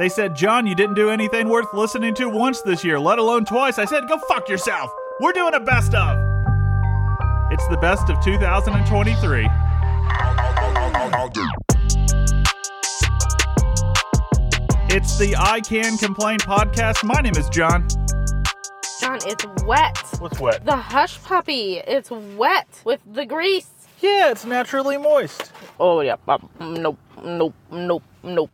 They said, John, you didn't do anything worth listening to once this year, let alone twice. I said, go fuck yourself. We're doing a best of. It's the best of 2023. It's the I Can Complain podcast. My name is John. John, it's wet. What's wet? The hush puppy. It's wet with the grease. Yeah, it's naturally moist. Oh yeah. Um, nope. Nope. Nope. Nope.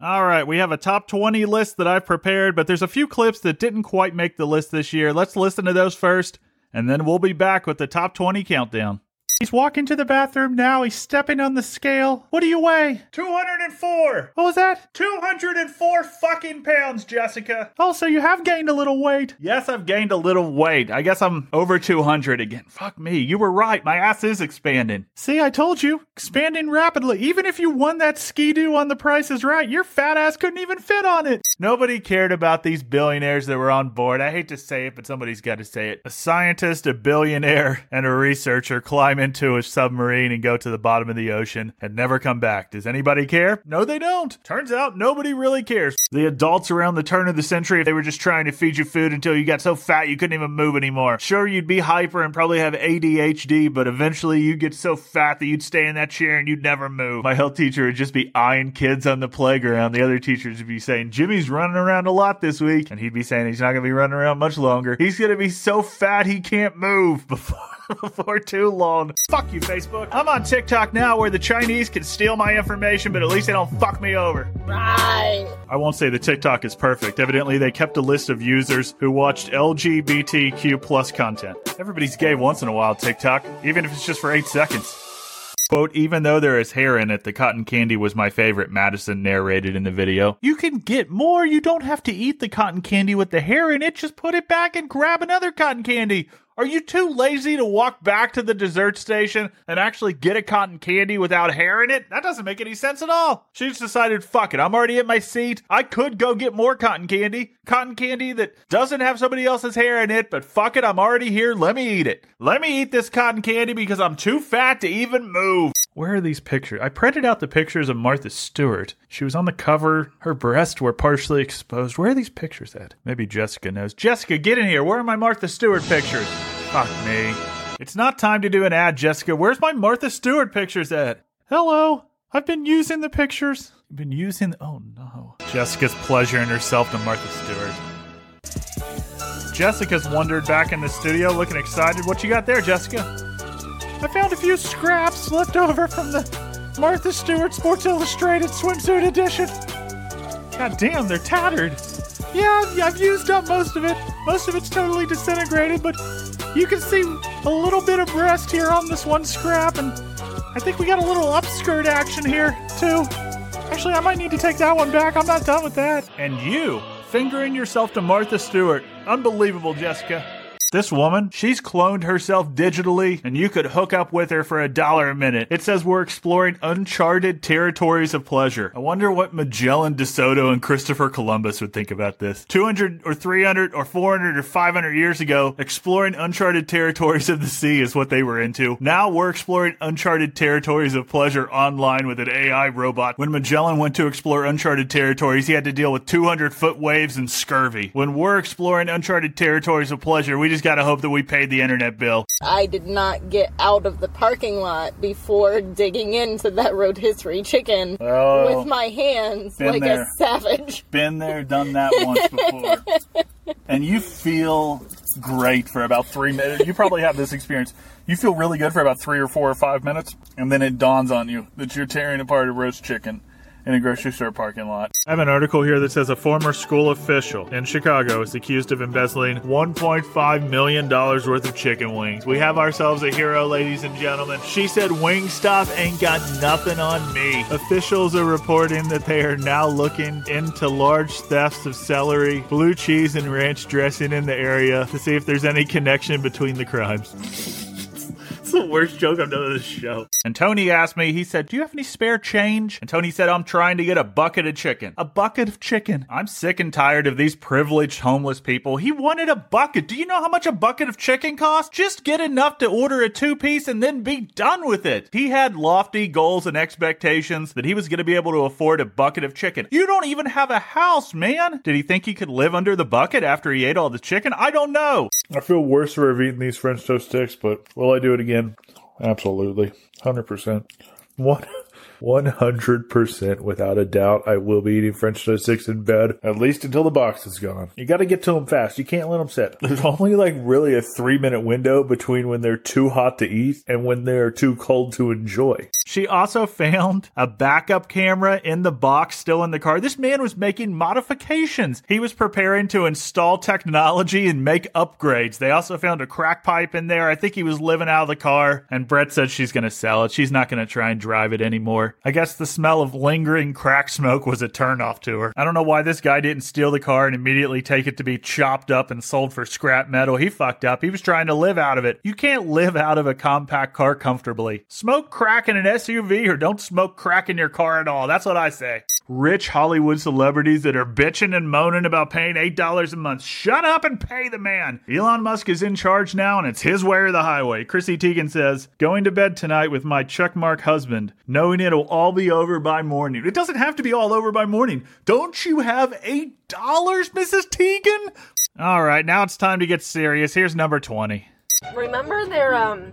All right, we have a top 20 list that I've prepared, but there's a few clips that didn't quite make the list this year. Let's listen to those first, and then we'll be back with the top 20 countdown. He's walking to the bathroom now. He's stepping on the scale. What do you weigh? 204. What was that? 204 fucking pounds, Jessica. Oh, so you have gained a little weight. Yes, I've gained a little weight. I guess I'm over 200 again. Fuck me. You were right. My ass is expanding. See, I told you. Expanding rapidly. Even if you won that ski-doo on the Price is Right, your fat ass couldn't even fit on it. Nobody cared about these billionaires that were on board. I hate to say it, but somebody's got to say it. A scientist, a billionaire, and a researcher climb into a submarine and go to the bottom of the ocean and never come back. Does anybody care? No, they don't. Turns out nobody really cares. The adults around the turn of the century, if they were just trying to feed you food until you got so fat you couldn't even move anymore. Sure, you'd be hyper and probably have ADHD, but eventually you'd get so fat that you'd stay in that chair and you'd never move. My health teacher would just be eyeing kids on the playground. The other teachers would be saying, Jimmy's running around a lot this week. And he'd be saying he's not going to be running around much longer. He's going to be so fat he can't move before. before too long. Fuck you, Facebook. I'm on TikTok now where the Chinese can steal my information, but at least they don't fuck me over. Right. I won't say the TikTok is perfect. Evidently, they kept a list of users who watched LGBTQ plus content. Everybody's gay once in a while, TikTok, even if it's just for eight seconds. Quote, even though there is hair in it, the cotton candy was my favorite, Madison narrated in the video. You can get more. You don't have to eat the cotton candy with the hair in it. Just put it back and grab another cotton candy. Are you too lazy to walk back to the dessert station and actually get a cotton candy without hair in it? That doesn't make any sense at all. She just decided, fuck it, I'm already at my seat. I could go get more cotton candy. Cotton candy that doesn't have somebody else's hair in it, but fuck it, I'm already here. Let me eat it. Let me eat this cotton candy because I'm too fat to even move. Where are these pictures? I printed out the pictures of Martha Stewart. She was on the cover. Her breasts were partially exposed. Where are these pictures at? Maybe Jessica knows. Jessica, get in here. Where are my Martha Stewart pictures? Fuck me. It's not time to do an ad, Jessica. Where's my Martha Stewart pictures at? Hello. I've been using the pictures. I've been using. Oh no. Jessica's pleasuring herself to Martha Stewart. Jessica's wandered back in the studio looking excited. What you got there, Jessica? Few scraps left over from the Martha Stewart Sports Illustrated swimsuit edition. God damn, they're tattered. Yeah, I've, I've used up most of it. Most of it's totally disintegrated, but you can see a little bit of breast here on this one scrap, and I think we got a little upskirt action here, too. Actually, I might need to take that one back. I'm not done with that. And you, fingering yourself to Martha Stewart. Unbelievable, Jessica. This woman, she's cloned herself digitally, and you could hook up with her for a dollar a minute. It says we're exploring uncharted territories of pleasure. I wonder what Magellan de Soto and Christopher Columbus would think about this. 200 or 300 or 400 or 500 years ago, exploring uncharted territories of the sea is what they were into. Now we're exploring uncharted territories of pleasure online with an AI robot. When Magellan went to explore uncharted territories, he had to deal with 200 foot waves and scurvy. When we're exploring uncharted territories of pleasure, we just gotta hope that we paid the internet bill. I did not get out of the parking lot before digging into that rotisserie chicken Oh. with my hands Been like there. a savage. Been there, done that once before. and you feel great for about three minutes. You probably have this experience. You feel really good for about three or four or five minutes, and then it dawns on you that you're tearing apart a roast chicken in a grocery store parking lot. I have an article here that says a former school official in Chicago is accused of embezzling $1.5 million worth of chicken wings. We have ourselves a hero, ladies and gentlemen. She said Wingstop ain't got nothing on me. Officials are reporting that they are now looking into large thefts of celery, blue cheese, and ranch dressing in the area to see if there's any connection between the crimes. It's the worst joke I've done on this show. And Tony asked me, he said, Do you have any spare change? And Tony said, I'm trying to get a bucket of chicken. A bucket of chicken. I'm sick and tired of these privileged homeless people. He wanted a bucket. Do you know how much a bucket of chicken costs? Just get enough to order a two piece and then be done with it. He had lofty goals and expectations that he was going to be able to afford a bucket of chicken. You don't even have a house, man. Did he think he could live under the bucket after he ate all the chicken? I don't know. I feel worse for eating these French toast sticks, but will I do it again? Absolutely. 100%. What? 100% without a doubt, I will be eating French toast sticks in bed, at least until the box is gone. You gotta get to them fast. You can't let them sit. There's only like really a three minute window between when they're too hot to eat and when they're too cold to enjoy. She also found a backup camera in the box still in the car. This man was making modifications. He was preparing to install technology and make upgrades. They also found a crack pipe in there. I think he was living out of the car, and Brett said she's going to sell it. She's not going to try and drive it anymore. I guess the smell of lingering crack smoke was a turnoff to her. I don't know why this guy didn't steal the car and immediately take it to be chopped up and sold for scrap metal. He fucked up. He was trying to live out of it. You can't live out of a compact car comfortably. Smoke crack in an SUV or don't smoke crack in your car at all. That's what I say. Rich Hollywood celebrities that are bitching and moaning about paying $8 a month. Shut up and pay the man. Elon Musk is in charge now and it's his way or the highway. Chrissy Teigen says, Going to bed tonight with my checkmark husband, knowing it'll all be over by morning. It doesn't have to be all over by morning. Don't you have $8, Mrs. Teigen? All right, now it's time to get serious. Here's number 20. Remember their um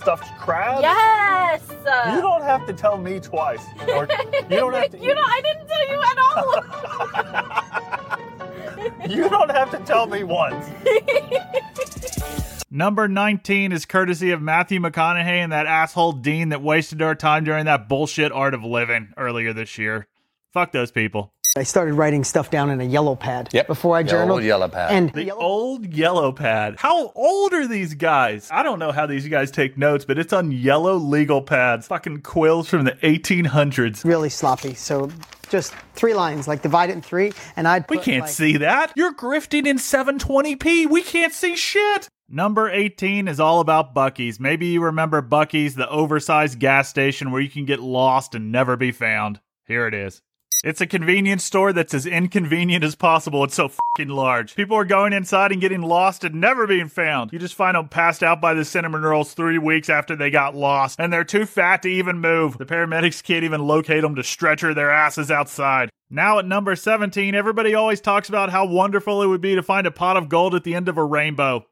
Stuffed crab? Yes. You don't have to tell me twice. Or you don't have to. you know, I didn't tell you at all. You don't have to tell me once. Number 19 is courtesy of Matthew McConaughey and that asshole Dean that wasted our time during that bullshit art of living earlier this year. Fuck those people. I started writing stuff down in a yellow pad Yep. before I The journaled. old yellow pad. And The yellow- old yellow pad. How old are these guys? I don't know how these guys take notes, but it's on yellow legal pads. Fucking quills from the 1800s. really sloppy. So just three lines, like divide it in three, and I'd We can't like, see that. You're grifting in 720p. We can't see shit. Number 18 is all about Buc-ee's. Maybe you remember Buc-ee's, the oversized gas station where you can get lost and never be found. Here it is. It's a convenience store that's as inconvenient as possible. It's so fucking large. People are going inside and getting lost and never being found. You just find them passed out by the cinnamon rolls three weeks after they got lost, and they're too fat to even move. The paramedics can't even locate them to stretcher their asses outside. Now at number 17, everybody always talks about how wonderful it would be to find a pot of gold at the end of a rainbow.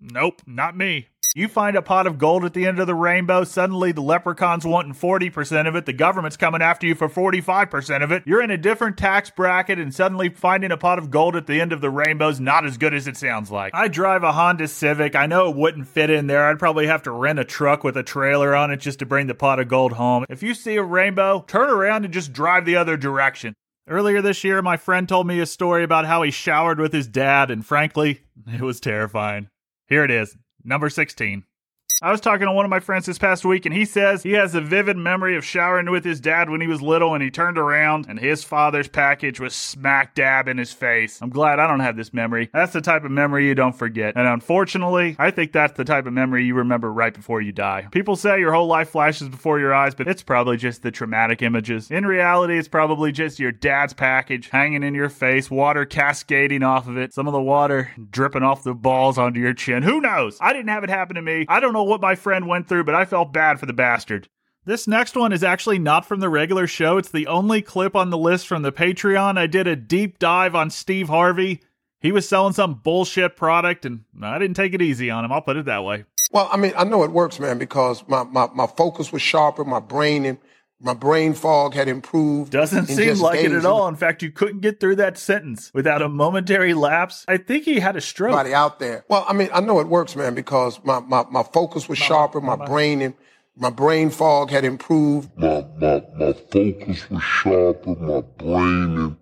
Nope, not me. You find a pot of gold at the end of the rainbow, suddenly the leprechaun's wanting 40% of it, the government's coming after you for 45% of it. You're in a different tax bracket, and suddenly finding a pot of gold at the end of the rainbow's not as good as it sounds like. I drive a Honda Civic. I know it wouldn't fit in there. I'd probably have to rent a truck with a trailer on it just to bring the pot of gold home. If you see a rainbow, turn around and just drive the other direction. Earlier this year, my friend told me a story about how he showered with his dad, and frankly, it was terrifying. Here it is, number 16. I was talking to one of my friends this past week, and he says he has a vivid memory of showering with his dad when he was little, and he turned around, and his father's package was smack dab in his face. I'm glad I don't have this memory. That's the type of memory you don't forget. And unfortunately, I think that's the type of memory you remember right before you die. People say your whole life flashes before your eyes, but it's probably just the traumatic images. In reality, it's probably just your dad's package hanging in your face, water cascading off of it, some of the water dripping off the balls onto your chin. Who knows? I didn't have it happen to me. I don't know what my friend went through, but I felt bad for the bastard. This next one is actually not from the regular show. It's the only clip on the list from the Patreon. I did a deep dive on Steve Harvey. He was selling some bullshit product, and I didn't take it easy on him. I'll put it that way. Well, I mean, I know it works, man, because my, my, my focus was sharper, my brain and my brain fog had improved. Doesn't seem like it at all. In fact, you couldn't get through that sentence without a momentary lapse. I think he had a stroke. Everybody out there. Well, I mean, I know it works, man, because my, my, my focus was sharper, my brain and my brain fog had improved. my, my, my focus was sharper, my brain and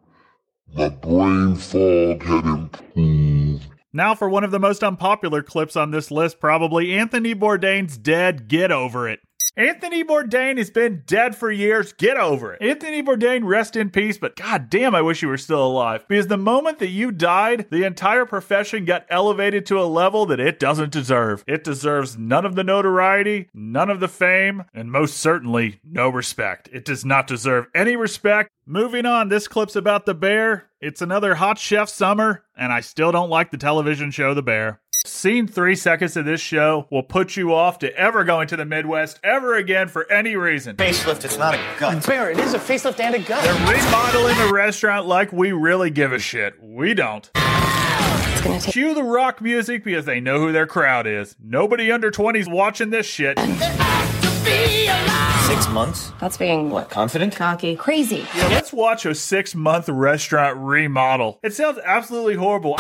my brain fog had improved. Now for one of the most unpopular clips on this list, probably Anthony Bourdain's dead. Get over it. Anthony Bourdain has been dead for years. Get over it. Anthony Bourdain, rest in peace, but god damn, I wish you were still alive. Because the moment that you died, the entire profession got elevated to a level that it doesn't deserve. It deserves none of the notoriety, none of the fame, and most certainly no respect. It does not deserve any respect. Moving on, this clip's about the bear. It's another hot chef summer, and I still don't like the television show The Bear. Seeing three seconds of this show will put you off to ever going to the Midwest ever again for any reason. Facelift, it's not a gut. Bear, it is a facelift and a gut. They're remodeling a restaurant like we really give a shit. We don't. Cue the rock music because they know who their crowd is. Nobody under 20's watching this shit. Six months? That's being What, confident? cocky. Crazy. Yeah, let's watch a six month restaurant remodel. It sounds absolutely horrible.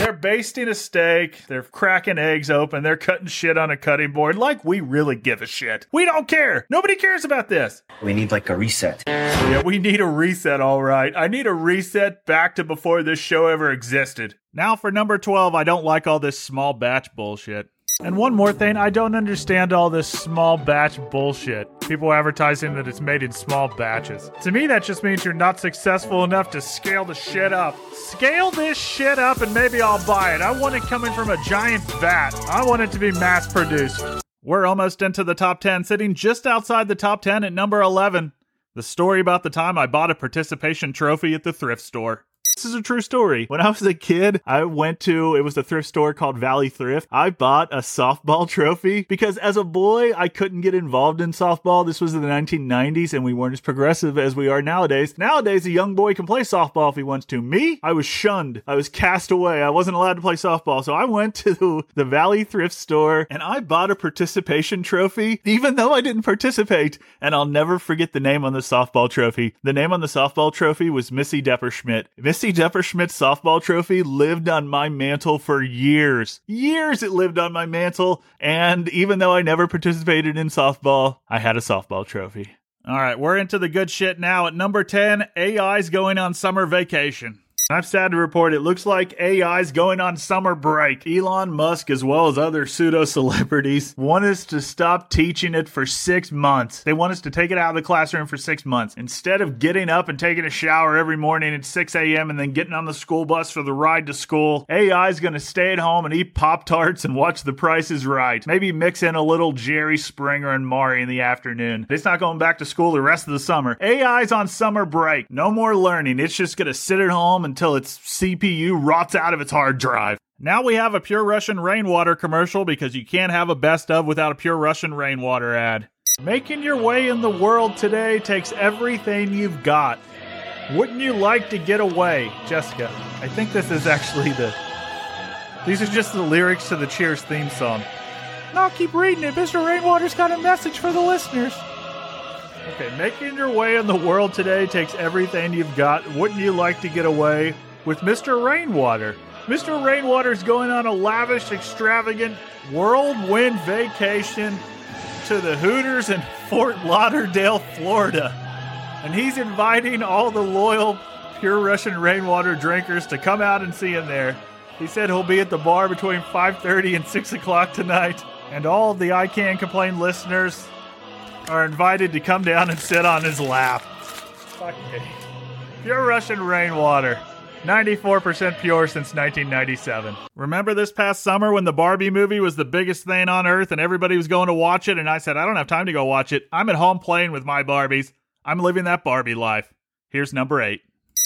They're basting a steak, they're cracking eggs open, they're cutting shit on a cutting board like we really give a shit. We don't care. Nobody cares about this. We need like a reset. Yeah, we need a reset, all right. I need a reset back to before this show ever existed. Now for number 12, I don't like all this small batch bullshit. And one more thing, I don't understand all this small batch bullshit. People advertising that it's made in small batches. To me, that just means you're not successful enough to scale the shit up. Scale this shit up and maybe I'll buy it. I want it coming from a giant vat. I want it to be mass produced. We're almost into the top 10, sitting just outside the top 10 at number 11. The story about the time I bought a participation trophy at the thrift store. This is a true story. When I was a kid, I went to, it was a thrift store called Valley Thrift. I bought a softball trophy because as a boy, I couldn't get involved in softball. This was in the 1990s and we weren't as progressive as we are nowadays. Nowadays, a young boy can play softball if he wants to. Me, I was shunned. I was cast away. I wasn't allowed to play softball. So I went to the Valley Thrift store and I bought a participation trophy, even though I didn't participate. And I'll never forget the name on the softball trophy. The name on the softball trophy was Missy Depperschmidt. Missy Depperschmidt's softball trophy lived on my mantle for years. Years it lived on my mantle. And even though I never participated in softball, I had a softball trophy. All right, we're into the good shit now. At number 10, AI's going on summer vacation. I'm sad to report it looks like AI's going on summer break. Elon Musk, as well as other pseudo celebrities, want us to stop teaching it for six months. They want us to take it out of the classroom for six months. Instead of getting up and taking a shower every morning at 6 a.m. and then getting on the school bus for the ride to school, AI's going to stay at home and eat Pop Tarts and watch The Price is Right. Maybe mix in a little Jerry Springer and Maury in the afternoon. It's not going back to school the rest of the summer. AI's on summer break. No more learning. It's just going to sit at home until its CPU rots out of its hard drive. Now we have a Pure Russian rainwater commercial because you can't have a best of without a Pure Russian rainwater ad. Making your way in the world today takes everything you've got. Wouldn't you like to get away, Jessica? I think this is actually the. These are just the lyrics to the Cheers theme song. Now keep reading it. Mr. Rainwater's got a message for the listeners. Okay, making your way in the world today takes everything you've got. Wouldn't you like to get away with Mr. Rainwater? Mr. Rainwater's going on a lavish, extravagant whirlwind vacation to the Hooters in Fort Lauderdale, Florida. And he's inviting all the loyal pure Russian rainwater drinkers to come out and see him there. He said he'll be at the bar between 5:30 and 6 o'clock tonight, and all the I Can Complain listeners are invited to come down and sit on his lap. Fuck me. Pure Russian rainwater. 94% pure since 1997. Remember this past summer when the Barbie movie was the biggest thing on earth and everybody was going to watch it? And I said, I don't have time to go watch it. I'm at home playing with my Barbies. I'm living that Barbie life. Here's number eight.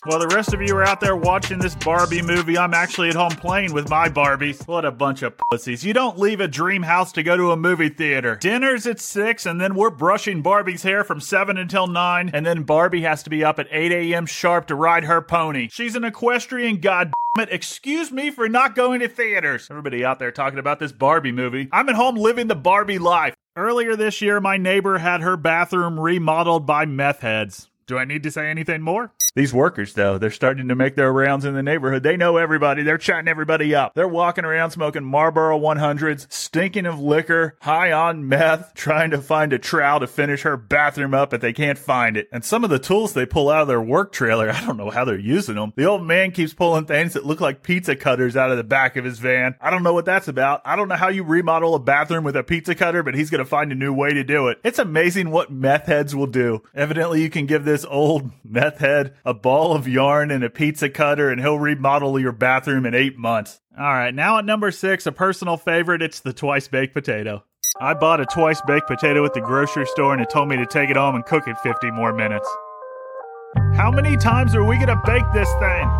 While the rest of you are out there watching this Barbie movie, I'm actually at home playing with my Barbies. What a bunch of pussies. You don't leave a dream house to go to a movie theater. Dinner's at 6, and then we're brushing Barbie's hair from 7 until 9, and then Barbie has to be up at 8 a.m. sharp to ride her pony. She's an equestrian god. It. Excuse me for not going to theaters. Everybody out there talking about this Barbie movie. I'm at home living the Barbie life. Earlier this year, my neighbor had her bathroom remodeled by meth heads. Do I need to say anything more? These workers, though, they're starting to make their rounds in the neighborhood. They know everybody. They're chatting everybody up. They're walking around smoking Marlboro 100s, stinking of liquor, high on meth, trying to find a trowel to finish her bathroom up, but they can't find it. And some of the tools they pull out of their work trailer, I don't know how they're using them. The old man keeps pulling things that look like pizza cutters out of the back of his van. I don't know what that's about. I don't know how you remodel a bathroom with a pizza cutter, but he's going to find a new way to do it. It's amazing what meth heads will do. Evidently, you can give this old meth head a ball of yarn and a pizza cutter, and he'll remodel your bathroom in eight months. All right, now at number six, a personal favorite, it's the twice baked potato. I bought a twice baked potato at the grocery store and it told me to take it home and cook it 50 more minutes. How many times are we gonna bake this thing?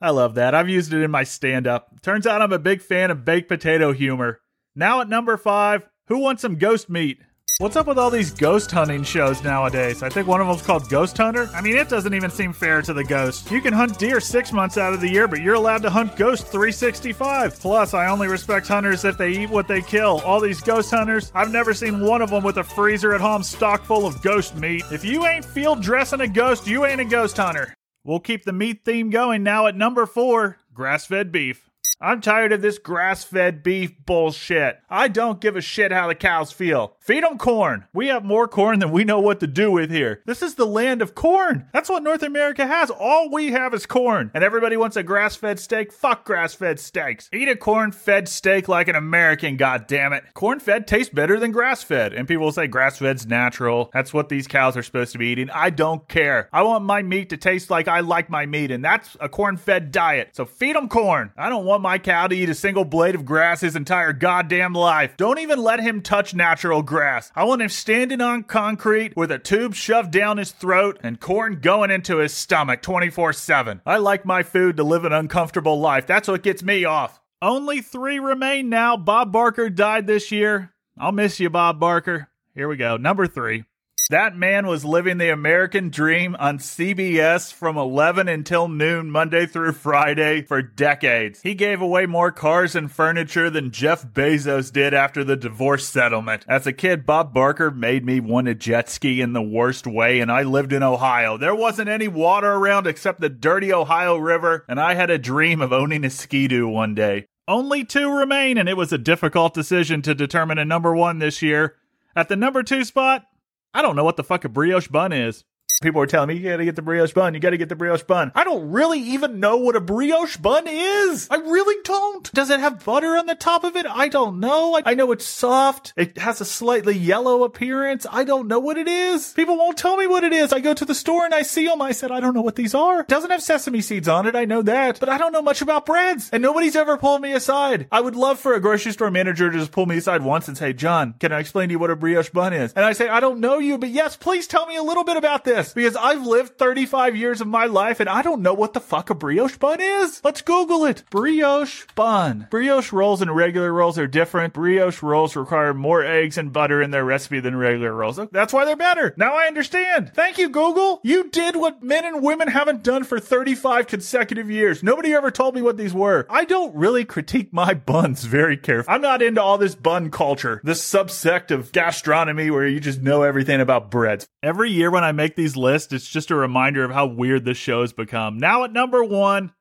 I love that. I've used it in my stand up. Turns out I'm a big fan of baked potato humor. Now at number five, who wants some ghost meat? What's up with all these ghost hunting shows nowadays? I think one of them's called Ghost Hunter. I mean, it doesn't even seem fair to the ghost. You can hunt deer six months out of the year, but you're allowed to hunt ghosts 365. Plus, I only respect hunters if they eat what they kill. All these ghost hunters, I've never seen one of them with a freezer at home stocked full of ghost meat. If you ain't field dressing a ghost, you ain't a ghost hunter. We'll keep the meat theme going now at number four grass fed beef. I'm tired of this grass fed beef bullshit. I don't give a shit how the cows feel. Feed them corn. We have more corn than we know what to do with here. This is the land of corn. That's what North America has. All we have is corn. And everybody wants a grass fed steak? Fuck grass fed steaks. Eat a corn fed steak like an American, goddammit. Corn fed tastes better than grass fed. And people will say grass fed's natural. That's what these cows are supposed to be eating. I don't care. I want my meat to taste like I like my meat, and that's a corn fed diet. So feed them corn. I don't want my cow to eat a single blade of grass his entire goddamn life. Don't even let him touch natural grass. I want him standing on concrete with a tube shoved down his throat and corn going into his stomach 24 7. I like my food to live an uncomfortable life. That's what gets me off. Only three remain now. Bob Barker died this year. I'll miss you, Bob Barker. Here we go. Number three. That man was living the American dream on CBS from 11 until noon, Monday through Friday, for decades. He gave away more cars and furniture than Jeff Bezos did after the divorce settlement. As a kid, Bob Barker made me want to jet ski in the worst way, and I lived in Ohio. There wasn't any water around except the dirty Ohio River, and I had a dream of owning a ski-doo one day. Only two remain, and it was a difficult decision to determine a number one this year. At the number two spot, I don't know what the fuck a brioche bun is. People were telling me, you gotta get the brioche bun, you gotta get the brioche bun. I don't really even know what a brioche bun is. I really don't. Does it have butter on the top of it? I don't know. I, I know it's soft. It has a slightly yellow appearance. I don't know what it is. People won't tell me what it is. I go to the store and I see them. I said, I don't know what these are. It doesn't have sesame seeds on it. I know that. But I don't know much about breads. And nobody's ever pulled me aside. I would love for a grocery store manager to just pull me aside once and say, John, can I explain to you what a brioche bun is? And I say, I don't know you, but yes, please tell me a little bit about this because I've lived 35 years of my life and I don't know what the fuck a brioche bun is. Let's Google it. Brioche bun. Brioche rolls and regular rolls are different. Brioche rolls require more eggs and butter in their recipe than regular rolls. That's why they're better. Now I understand. Thank you, Google. You did what men and women haven't done for 35 consecutive years. Nobody ever told me what these were. I don't really critique my buns very carefully. I'm not into all this bun culture, this subsect of gastronomy where you just know everything about breads. Every year when I make these lists, it's just a reminder of how weird this has become. Now at number one,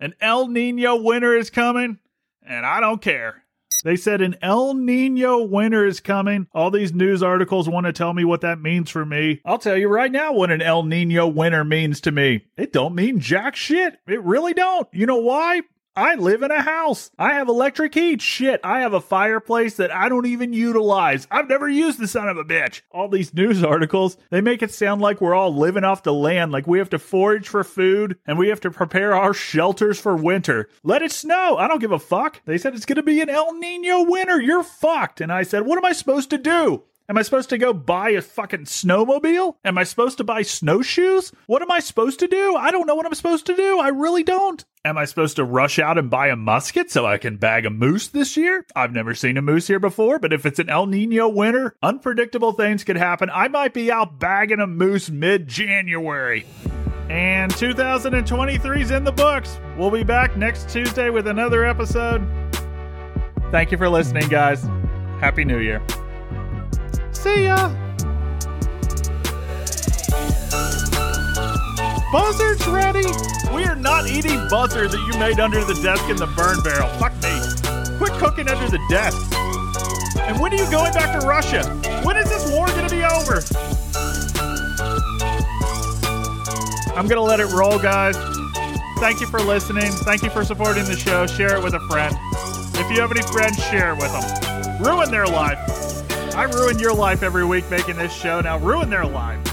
an El Nino winter is coming, and I don't care. They said an El Nino winter is coming. All these news articles want to tell me what that means for me. I'll tell you right now what an El Nino winter means to me. It don't mean jack shit. It really don't. You know why? I live in a house. I have electric heat. Shit, I have a fireplace that I don't even utilize. I've never used the son of a bitch. All these news articles, they make it sound like we're all living off the land, like we have to forage for food and we have to prepare our shelters for winter. Let it snow. I don't give a fuck. They said it's going to be an El Nino winter. You're fucked. And I said, what am I supposed to do? Am I supposed to go buy a fucking snowmobile? Am I supposed to buy snowshoes? What am I supposed to do? I don't know what I'm supposed to do. I really don't. Am I supposed to rush out and buy a musket so I can bag a moose this year? I've never seen a moose here before, but if it's an El Nino winter, unpredictable things could happen. I might be out bagging a moose mid January. And 2023 is in the books. We'll be back next Tuesday with another episode. Thank you for listening, guys. Happy New Year. See ya! Buzzard's ready? We are not eating buzzard that you made under the desk in the burn barrel. Fuck me. Quit cooking under the desk. And when are you going back to Russia? When is this war gonna be over? I'm gonna let it roll, guys. Thank you for listening. Thank you for supporting the show. Share it with a friend. If you have any friends, share it with them. Ruin their life. I ruin your life every week making this show. Now ruin their life.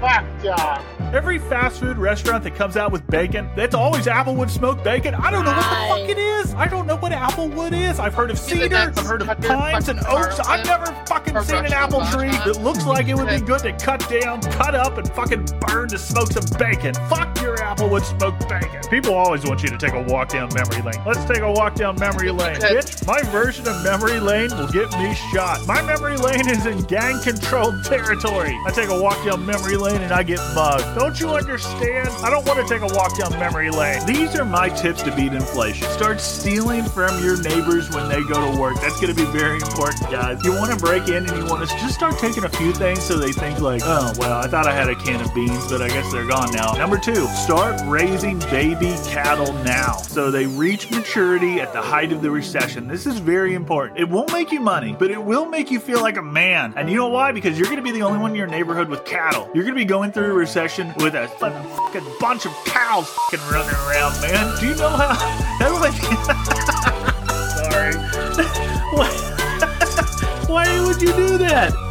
Job. Every fast food restaurant that comes out with bacon, that's always Applewood smoked bacon. I don't know what the fuck it is. I don't know what Applewood is. I've heard of cedar, I've heard of pines and oaks. I've never fucking seen an apple tree that looks like it would be good to cut down, cut up, and fucking burn to smoke some bacon. Fuck your Applewood smoked bacon. People always want you to take a walk down memory lane. Let's take a walk down memory lane. Bitch, my version of memory lane will get me shot. My memory lane is in gang controlled territory. I take a walk down memory lane and I get bugged. Don't you understand? I don't want to take a walk down memory lane. These are my tips to beat inflation. Start stealing from your neighbors when they go to work. That's going to be very important, guys. You want to break in and you want to just start taking a few things so they think like, oh, well, I thought I had a can of beans, but I guess they're gone now. Number two, start raising baby cattle now so they reach maturity at the height of the recession. This is very important. It won't make you money, but it will make you feel like a man. And you know why? Because you're going to be the only one in your neighborhood with cattle. You're going to be going through a recession with a fucking bunch of cows fucking running around, man. Do you know how? Would Sorry. Why? Why would you do that?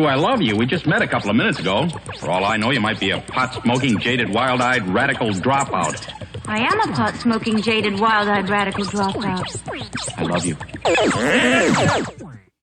Do I love you? We just met a couple of minutes ago. For all I know, you might be a pot smoking, jaded, wild eyed, radical dropout. I am a pot smoking, jaded, wild eyed radical dropout. I love you.